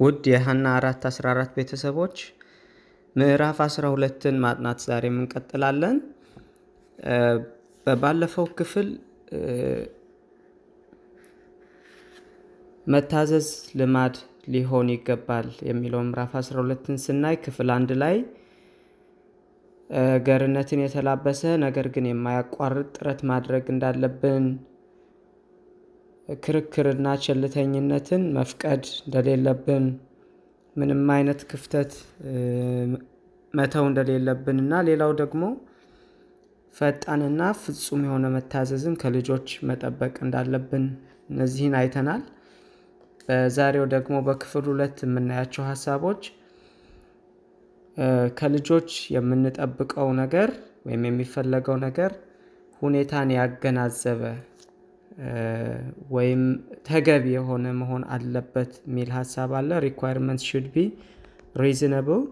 ውድ የሀና አራት አስራ አራት ቤተሰቦች ምዕራፍ አስራ ሁለትን ማጥናት ዛሬም እንቀጥላለን። በባለፈው ክፍል መታዘዝ ልማድ ሊሆን ይገባል የሚለው ምዕራፍ አስራ ሁለትን ስናይ ክፍል አንድ ላይ ገርነትን የተላበሰ ነገር ግን የማያቋርጥ ጥረት ማድረግ እንዳለብን ክርክርና ቸልተኝነትን መፍቀድ እንደሌለብን ምንም አይነት ክፍተት መተው እንደሌለብን እና ሌላው ደግሞ ፈጣንና ፍጹም የሆነ መታዘዝን ከልጆች መጠበቅ እንዳለብን እነዚህን አይተናል። በዛሬው ደግሞ በክፍል ሁለት የምናያቸው ሀሳቦች ከልጆች የምንጠብቀው ነገር ወይም የሚፈለገው ነገር ሁኔታን ያገናዘበ ወይም ተገቢ የሆነ መሆን አለበት የሚል ሀሳብ አለ። Requirement should be reasonable።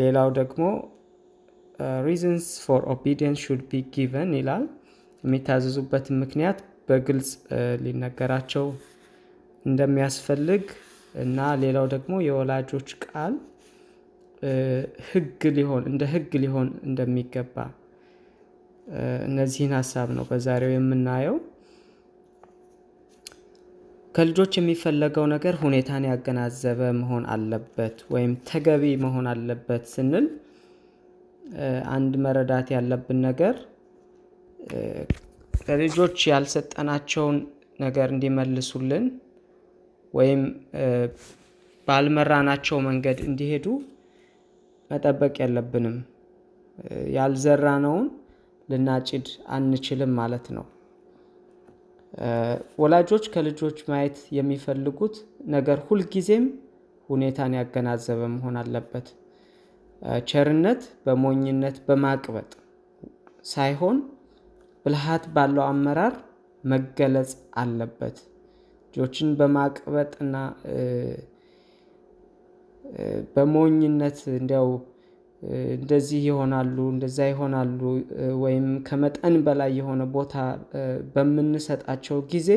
ሌላው ደግሞ reasons for obedience should be given ይላል። የሚታዘዙበትን ምክንያት በግልጽ ሊነገራቸው እንደሚያስፈልግ እና ሌላው ደግሞ የወላጆች ቃል ህግ ሊሆን እንደ ህግ ሊሆን እንደሚገባ እነዚህን ሀሳብ ነው በዛሬው የምናየው። ከልጆች የሚፈለገው ነገር ሁኔታን ያገናዘበ መሆን አለበት ወይም ተገቢ መሆን አለበት ስንል አንድ መረዳት ያለብን ነገር ለልጆች ያልሰጠናቸውን ነገር እንዲመልሱልን ወይም ባልመራናቸው መንገድ እንዲሄዱ መጠበቅ የለብንም። ያልዘራነውን ልናጭድ አንችልም ማለት ነው። ወላጆች ከልጆች ማየት የሚፈልጉት ነገር ሁልጊዜም ሁኔታን ያገናዘበ መሆን አለበት። ቸርነት በሞኝነት በማቅበጥ ሳይሆን ብልሃት ባለው አመራር መገለጽ አለበት። ልጆችን በማቅበጥ እና በሞኝነት እንዲያው እንደዚህ ይሆናሉ እንደዛ ይሆናሉ ወይም ከመጠን በላይ የሆነ ቦታ በምንሰጣቸው ጊዜ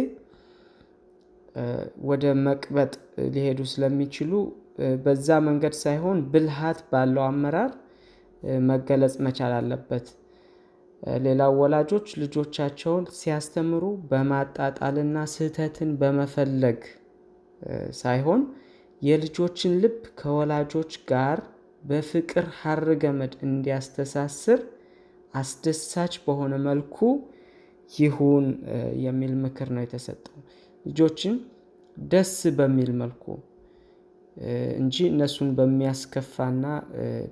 ወደ መቅበጥ ሊሄዱ ስለሚችሉ በዛ መንገድ ሳይሆን ብልሃት ባለው አመራር መገለጽ መቻል አለበት። ሌላው ወላጆች ልጆቻቸውን ሲያስተምሩ በማጣጣልና ስህተትን በመፈለግ ሳይሆን የልጆችን ልብ ከወላጆች ጋር በፍቅር ሀር ገመድ እንዲያስተሳስር አስደሳች በሆነ መልኩ ይሁን የሚል ምክር ነው የተሰጠው። ልጆችን ደስ በሚል መልኩ እንጂ እነሱን በሚያስከፋና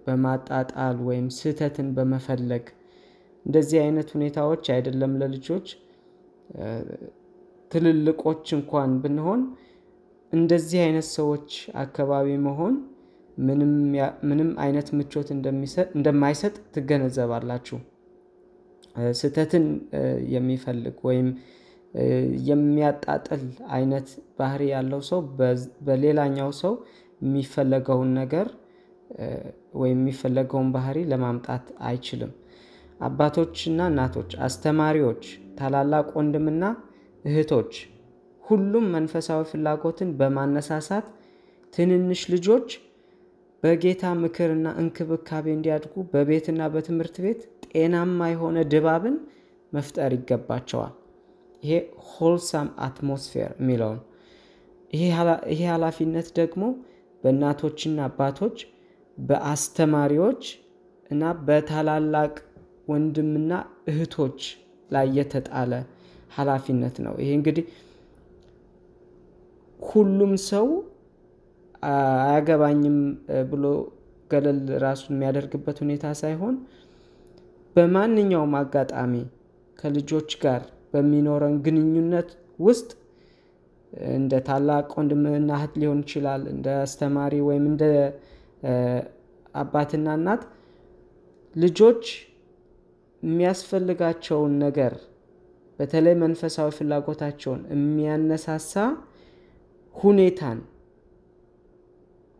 በማጣጣል ወይም ስህተትን በመፈለግ እንደዚህ አይነት ሁኔታዎች አይደለም ለልጆች ትልልቆች እንኳን ብንሆን እንደዚህ አይነት ሰዎች አካባቢ መሆን ምንም አይነት ምቾት እንደማይሰጥ ትገነዘባላችሁ። ስህተትን የሚፈልግ ወይም የሚያጣጥል አይነት ባህሪ ያለው ሰው በሌላኛው ሰው የሚፈለገውን ነገር ወይም የሚፈለገውን ባህሪ ለማምጣት አይችልም። አባቶችና እናቶች አስተማሪዎች ታላላቅ ወንድምና እህቶች ሁሉም መንፈሳዊ ፍላጎትን በማነሳሳት ትንንሽ ልጆች በጌታ ምክርና እንክብካቤ እንዲያድጉ በቤትና በትምህርት ቤት ጤናማ የሆነ ድባብን መፍጠር ይገባቸዋል። ይሄ ሆልሳም አትሞስፌር የሚለውን ይሄ ሀላፊነት ደግሞ በእናቶችና አባቶች በአስተማሪዎች እና በታላላቅ ወንድምና እህቶች ላይ የተጣለ ሀላፊነት ነው። ይሄ እንግዲህ ሁሉም ሰው አያገባኝም ብሎ ገለል ራሱን የሚያደርግበት ሁኔታ ሳይሆን በማንኛውም አጋጣሚ ከልጆች ጋር በሚኖረን ግንኙነት ውስጥ እንደ ታላቅ ወንድምና እህት ሊሆን ይችላል እንደ አስተማሪ ወይም እንደ አባትና እናት ልጆች የሚያስፈልጋቸውን ነገር በተለይ መንፈሳዊ ፍላጎታቸውን የሚያነሳሳ ሁኔታን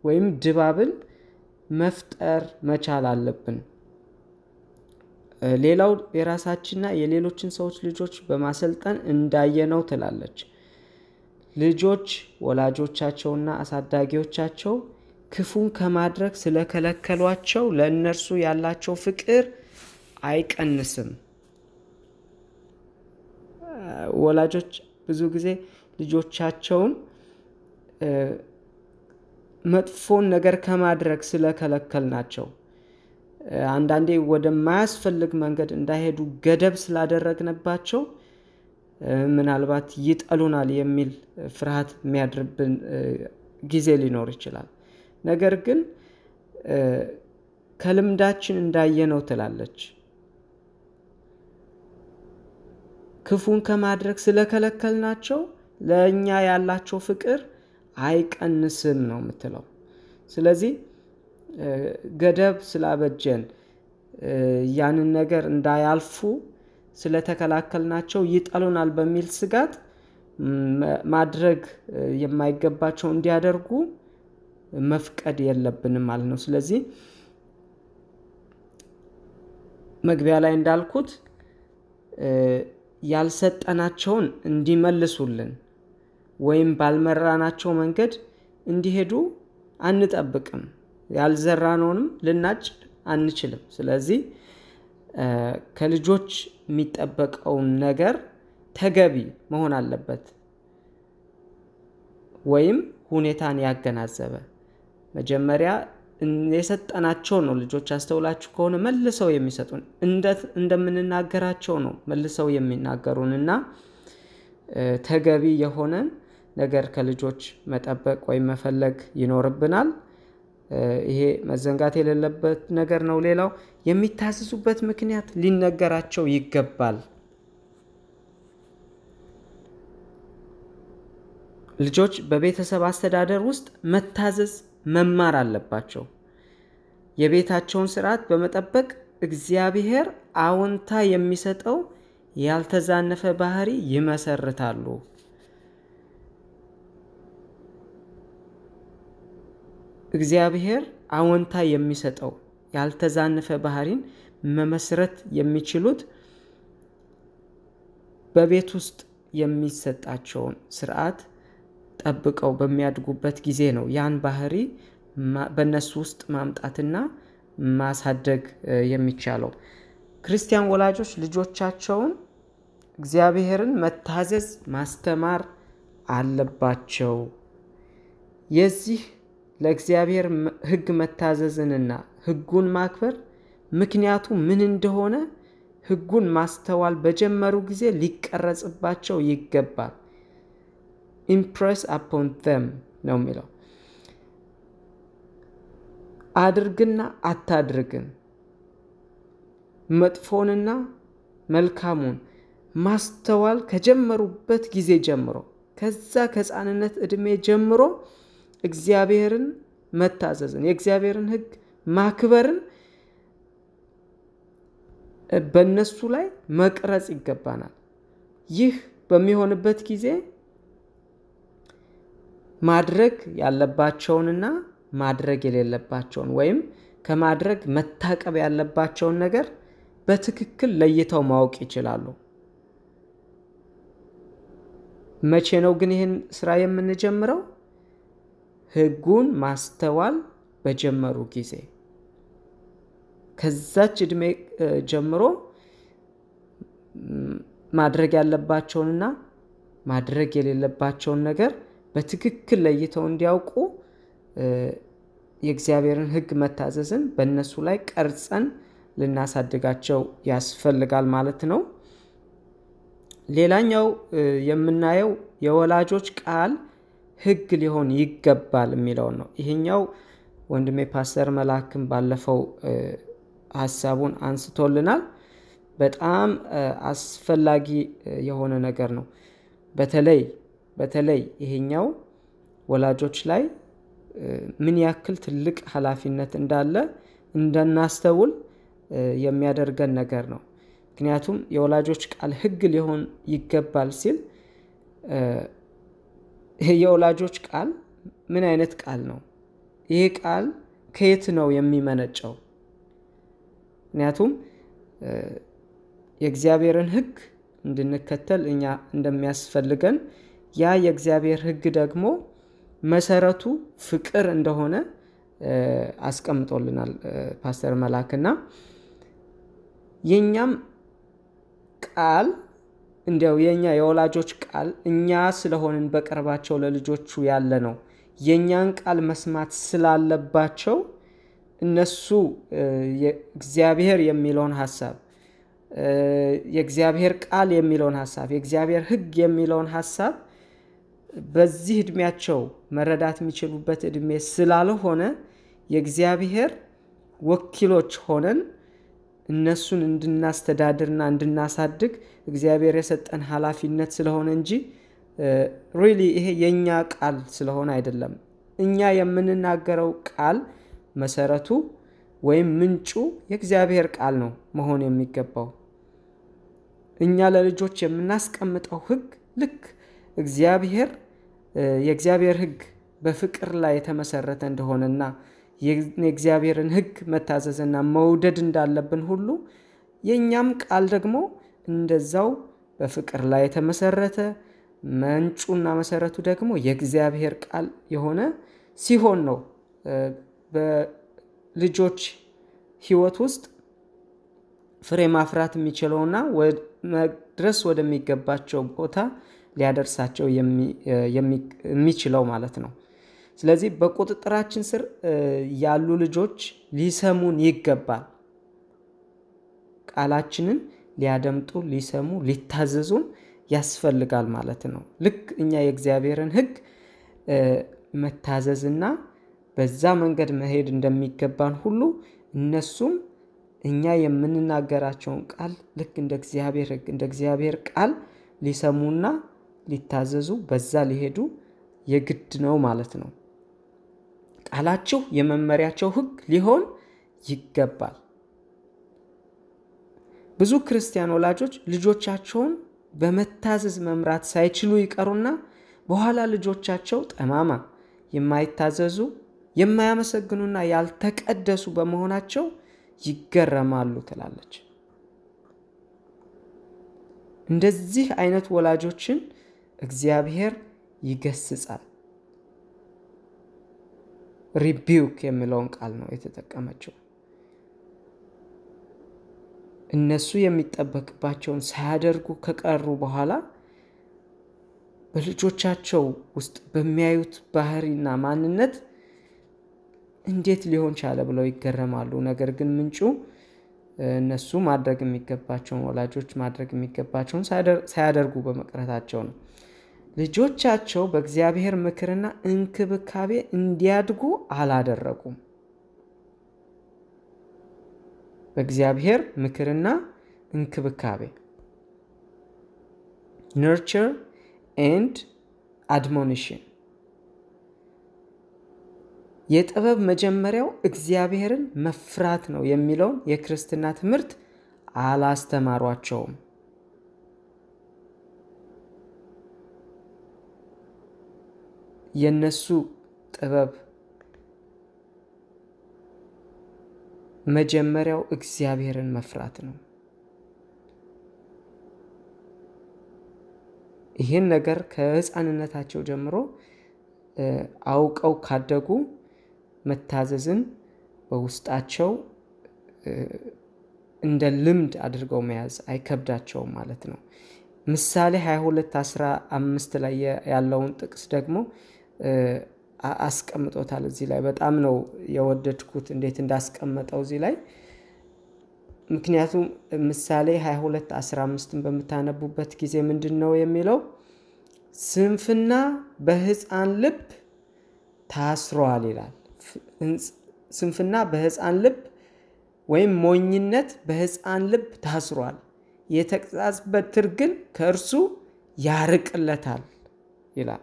ወይም ድባብን መፍጠር መቻል አለብን። ሌላው የራሳችንና የሌሎችን ሰዎች ልጆች በማሰልጠን እንዳየነው ትላለች። ልጆች ወላጆቻቸውና አሳዳጊዎቻቸው ክፉን ከማድረግ ስለከለከሏቸው ለእነርሱ ያላቸው ፍቅር አይቀንስም። ወላጆች ብዙ ጊዜ ልጆቻቸውን መጥፎን ነገር ከማድረግ ስለከለከልናቸው አንዳንዴ ወደማያስፈልግ መንገድ እንዳይሄዱ ገደብ ስላደረግንባቸው ምናልባት ይጠሉናል የሚል ፍርሃት የሚያድርብን ጊዜ ሊኖር ይችላል። ነገር ግን ከልምዳችን እንዳየነው ትላለች ክፉን ከማድረግ ስለከለከልናቸው ለእኛ ያላቸው ፍቅር አይቀንስም ነው የምትለው። ስለዚህ ገደብ ስላበጀን ያንን ነገር እንዳያልፉ ስለተከላከልናቸው ይጠሉናል በሚል ስጋት ማድረግ የማይገባቸው እንዲያደርጉ መፍቀድ የለብንም ማለት ነው። ስለዚህ መግቢያ ላይ እንዳልኩት ያልሰጠናቸውን እንዲመልሱልን ወይም ባልመራናቸው መንገድ እንዲሄዱ አንጠብቅም። ያልዘራነውንም ልናጭድ አንችልም። ስለዚህ ከልጆች የሚጠበቀውን ነገር ተገቢ መሆን አለበት ወይም ሁኔታን ያገናዘበ መጀመሪያ የሰጠናቸው ነው። ልጆች አስተውላችሁ ከሆነ መልሰው የሚሰጡን እንደምንናገራቸው ነው መልሰው የሚናገሩን እና ተገቢ የሆነን ነገር ከልጆች መጠበቅ ወይም መፈለግ ይኖርብናል። ይሄ መዘንጋት የሌለበት ነገር ነው። ሌላው የሚታዘዙበት ምክንያት ሊነገራቸው ይገባል። ልጆች በቤተሰብ አስተዳደር ውስጥ መታዘዝ መማር አለባቸው። የቤታቸውን ስርዓት በመጠበቅ እግዚአብሔር አዎንታ የሚሰጠው ያልተዛነፈ ባህሪ ይመሰርታሉ። እግዚአብሔር አዎንታ የሚሰጠው ያልተዛነፈ ባህሪን መመስረት የሚችሉት በቤት ውስጥ የሚሰጣቸውን ስርዓት ጠብቀው በሚያድጉበት ጊዜ ነው። ያን ባህሪ በእነሱ ውስጥ ማምጣትና ማሳደግ የሚቻለው። ክርስቲያን ወላጆች ልጆቻቸውን እግዚአብሔርን መታዘዝ ማስተማር አለባቸው። የዚህ ለእግዚአብሔር ሕግ መታዘዝንና ሕጉን ማክበር ምክንያቱ ምን እንደሆነ ሕጉን ማስተዋል በጀመሩ ጊዜ ሊቀረጽባቸው ይገባል። ኢምፕሬስ አፖን ዘም ነው የሚለው። አድርግና አታድርግን፣ መጥፎንና መልካሙን ማስተዋል ከጀመሩበት ጊዜ ጀምሮ ከዛ ከሕፃንነት ዕድሜ ጀምሮ እግዚአብሔርን መታዘዝን የእግዚአብሔርን ሕግ ማክበርን በእነሱ ላይ መቅረጽ ይገባናል። ይህ በሚሆንበት ጊዜ ማድረግ ያለባቸውንና ማድረግ የሌለባቸውን ወይም ከማድረግ መታቀብ ያለባቸውን ነገር በትክክል ለይተው ማወቅ ይችላሉ። መቼ ነው ግን ይህን ስራ የምንጀምረው? ሕጉን ማስተዋል በጀመሩ ጊዜ ከዛች ዕድሜ ጀምሮ ማድረግ ያለባቸውንና ማድረግ የሌለባቸውን ነገር በትክክል ለይተው እንዲያውቁ የእግዚአብሔርን ሕግ መታዘዝን በእነሱ ላይ ቀርጸን ልናሳድጋቸው ያስፈልጋል ማለት ነው። ሌላኛው የምናየው የወላጆች ቃል ሕግ ሊሆን ይገባል የሚለውን ነው። ይሄኛው ወንድሜ ፓስተር መላክም ባለፈው ሀሳቡን አንስቶልናል። በጣም አስፈላጊ የሆነ ነገር ነው። በተለይ በተለይ ይሄኛው ወላጆች ላይ ምን ያክል ትልቅ ኃላፊነት እንዳለ እንደናስተውል የሚያደርገን ነገር ነው። ምክንያቱም የወላጆች ቃል ሕግ ሊሆን ይገባል ሲል የወላጆች ቃል ምን አይነት ቃል ነው? ይሄ ቃል ከየት ነው የሚመነጨው? ምክንያቱም የእግዚአብሔርን ሕግ እንድንከተል እኛ እንደሚያስፈልገን ያ የእግዚአብሔር ሕግ ደግሞ መሰረቱ ፍቅር እንደሆነ አስቀምጦልናል ፓስተር መላክና የእኛም ቃል እንዲያው የእኛ የወላጆች ቃል እኛ ስለሆንን በቅርባቸው ለልጆቹ ያለ ነው። የእኛን ቃል መስማት ስላለባቸው እነሱ እግዚአብሔር የሚለውን ሀሳብ የእግዚአብሔር ቃል የሚለውን ሀሳብ የእግዚአብሔር ሕግ የሚለውን ሀሳብ በዚህ እድሜያቸው መረዳት የሚችሉበት እድሜ ስላልሆነ የእግዚአብሔር ወኪሎች ሆነን እነሱን እንድናስተዳድርና እንድናሳድግ እግዚአብሔር የሰጠን ኃላፊነት ስለሆነ እንጂ ሪሊ ይሄ የእኛ ቃል ስለሆነ አይደለም። እኛ የምንናገረው ቃል መሰረቱ ወይም ምንጩ የእግዚአብሔር ቃል ነው መሆን የሚገባው። እኛ ለልጆች የምናስቀምጠው ሕግ ልክ እግዚአብሔር የእግዚአብሔር ሕግ በፍቅር ላይ የተመሰረተ እንደሆነና የእግዚአብሔርን ሕግ መታዘዝና መውደድ እንዳለብን ሁሉ የእኛም ቃል ደግሞ እንደዛው በፍቅር ላይ የተመሰረተ ምንጩና መሰረቱ ደግሞ የእግዚአብሔር ቃል የሆነ ሲሆን ነው በልጆች ሕይወት ውስጥ ፍሬ ማፍራት የሚችለውና መድረስ ወደሚገባቸው ቦታ ሊያደርሳቸው የሚችለው ማለት ነው። ስለዚህ በቁጥጥራችን ስር ያሉ ልጆች ሊሰሙን ይገባል። ቃላችንን ሊያደምጡ፣ ሊሰሙ፣ ሊታዘዙን ያስፈልጋል ማለት ነው። ልክ እኛ የእግዚአብሔርን ሕግ መታዘዝና በዛ መንገድ መሄድ እንደሚገባን ሁሉ እነሱም እኛ የምንናገራቸውን ቃል ልክ እንደ እግዚአብሔር ሕግ እንደ እግዚአብሔር ቃል ሊሰሙና ሊታዘዙ በዛ ሊሄዱ የግድ ነው ማለት ነው። ቃላችሁ የመመሪያቸው ሕግ ሊሆን ይገባል። ብዙ ክርስቲያን ወላጆች ልጆቻቸውን በመታዘዝ መምራት ሳይችሉ ይቀሩና በኋላ ልጆቻቸው ጠማማ፣ የማይታዘዙ፣ የማያመሰግኑና ያልተቀደሱ በመሆናቸው ይገረማሉ ትላለች። እንደዚህ አይነት ወላጆችን እግዚአብሔር ይገስጻል። ሪቢውክ የሚለውን ቃል ነው የተጠቀመችው። እነሱ የሚጠበቅባቸውን ሳያደርጉ ከቀሩ በኋላ በልጆቻቸው ውስጥ በሚያዩት ባህሪና ማንነት እንዴት ሊሆን ቻለ ብለው ይገረማሉ። ነገር ግን ምንጩ እነሱ ማድረግ የሚገባቸውን ወላጆች ማድረግ የሚገባቸውን ሳያደርጉ በመቅረታቸው ነው። ልጆቻቸው በእግዚአብሔር ምክርና እንክብካቤ እንዲያድጉ አላደረጉም። በእግዚአብሔር ምክርና እንክብካቤ nurture and አድሞኒሽን የጥበብ መጀመሪያው እግዚአብሔርን መፍራት ነው የሚለውን የክርስትና ትምህርት አላስተማሯቸውም። የነሱ ጥበብ መጀመሪያው እግዚአብሔርን መፍራት ነው። ይህን ነገር ከሕፃንነታቸው ጀምሮ አውቀው ካደጉ መታዘዝን በውስጣቸው እንደ ልምድ አድርገው መያዝ አይከብዳቸውም ማለት ነው። ምሳሌ 22 15 ላይ ያለውን ጥቅስ ደግሞ አስቀምጦታል። እዚህ ላይ በጣም ነው የወደድኩት እንዴት እንዳስቀመጠው እዚህ ላይ ምክንያቱም ምሳሌ 22 15ን በምታነቡበት ጊዜ ምንድን ነው የሚለው? ስንፍና በሕፃን ልብ ታስሯል ይላል። ስንፍና በሕፃን ልብ ወይም ሞኝነት በሕፃን ልብ ታስሯል፣ የተግሣጽ በትር ግን ከእርሱ ያርቅለታል ይላል።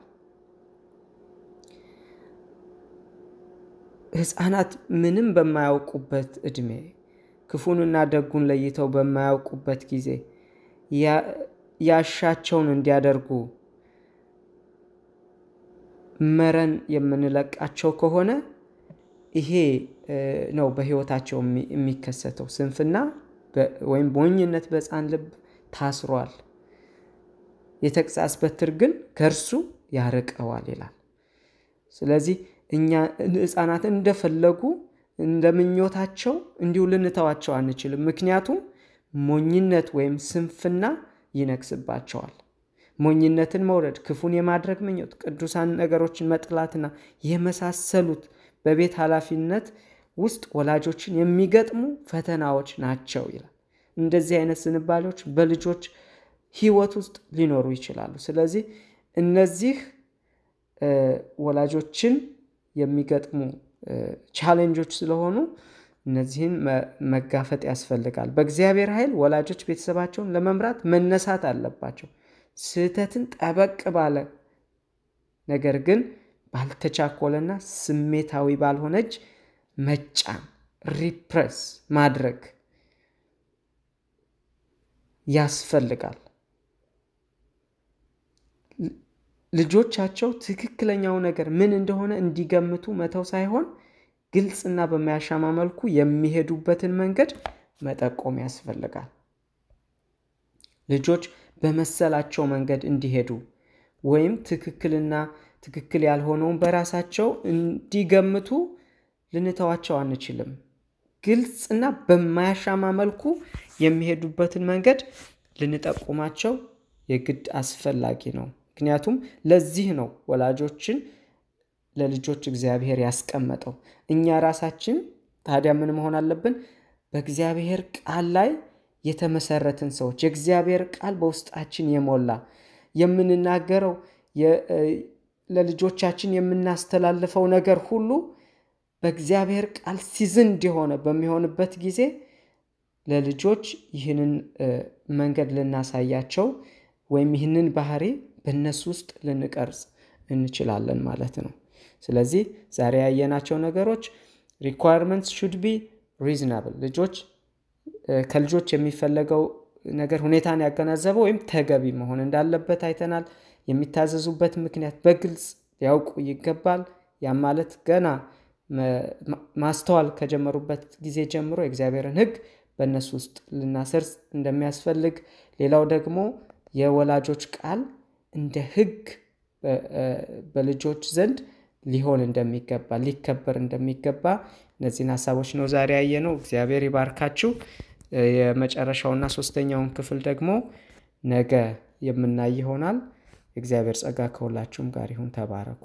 ሕፃናት ምንም በማያውቁበት ዕድሜ ክፉንና ደጉን ለይተው በማያውቁበት ጊዜ ያሻቸውን እንዲያደርጉ መረን የምንለቃቸው ከሆነ ይሄ ነው በሕይወታቸው የሚከሰተው። ስንፍና ወይም ሞኝነት በሕፃን ልብ ታስሯል፣ የተግሣጽ በትር ግን ከእርሱ ያርቀዋል ይላል። ስለዚህ እኛ ሕፃናትን እንደፈለጉ እንደ ምኞታቸው እንዲሁ ልንተዋቸው አንችልም። ምክንያቱም ሞኝነት ወይም ስንፍና ይነግስባቸዋል። ሞኝነትን መውረድ፣ ክፉን የማድረግ ምኞት፣ ቅዱሳን ነገሮችን መጥላትና የመሳሰሉት በቤት ኃላፊነት ውስጥ ወላጆችን የሚገጥሙ ፈተናዎች ናቸው ይላል። እንደዚህ አይነት ዝንባሌዎች በልጆች ሕይወት ውስጥ ሊኖሩ ይችላሉ። ስለዚህ እነዚህ ወላጆችን የሚገጥሙ challenge ኦች ስለሆኑ እነዚህን መጋፈጥ ያስፈልጋል። በእግዚአብሔር ኃይል ወላጆች ቤተሰባቸውን ለመምራት መነሳት አለባቸው። ስህተትን ጠበቅ ባለ ነገር ግን ባልተቻኮለና ስሜታዊ ባልሆነ እጅ መጫን፣ repress ማድረግ ያስፈልጋል። ልጆቻቸው ትክክለኛው ነገር ምን እንደሆነ እንዲገምቱ መተው ሳይሆን ግልጽና በማያሻማ መልኩ የሚሄዱበትን መንገድ መጠቆም ያስፈልጋል። ልጆች በመሰላቸው መንገድ እንዲሄዱ ወይም ትክክልና ትክክል ያልሆነውን በራሳቸው እንዲገምቱ ልንተዋቸው አንችልም። ግልጽና በማያሻማ መልኩ የሚሄዱበትን መንገድ ልንጠቁማቸው የግድ አስፈላጊ ነው። ምክንያቱም ለዚህ ነው ወላጆችን ለልጆች እግዚአብሔር ያስቀመጠው። እኛ ራሳችን ታዲያ ምን መሆን አለብን? በእግዚአብሔር ቃል ላይ የተመሰረትን ሰዎች፣ የእግዚአብሔር ቃል በውስጣችን የሞላ የምንናገረው ለልጆቻችን የምናስተላልፈው ነገር ሁሉ በእግዚአብሔር ቃል seasoned የሆነ በሚሆንበት ጊዜ ለልጆች ይህንን መንገድ ልናሳያቸው ወይም ይህንን ባህሪ በእነሱ ውስጥ ልንቀርጽ እንችላለን ማለት ነው። ስለዚህ ዛሬ ያየናቸው ነገሮች requirements should be reasonable ልጆች ከልጆች የሚፈለገው ነገር ሁኔታን ያገናዘበ ወይም ተገቢ መሆን እንዳለበት አይተናል። የሚታዘዙበት ምክንያት በግልጽ ሊያውቁ ይገባል። ያም ማለት ገና ማስተዋል ከጀመሩበት ጊዜ ጀምሮ የእግዚአብሔርን ሕግ በእነሱ ውስጥ ልናሰርጽ እንደሚያስፈልግ፣ ሌላው ደግሞ የወላጆች ቃል እንደ ሕግ በልጆች ዘንድ ሊሆን እንደሚገባ ሊከበር እንደሚገባ እነዚህን ሀሳቦች ነው ዛሬ ያየነው። እግዚአብሔር ይባርካችሁ። የመጨረሻውና ሶስተኛውን ክፍል ደግሞ ነገ የምናይ ይሆናል። የእግዚአብሔር ጸጋ ከሁላችሁም ጋር ይሁን። ተባረኩ።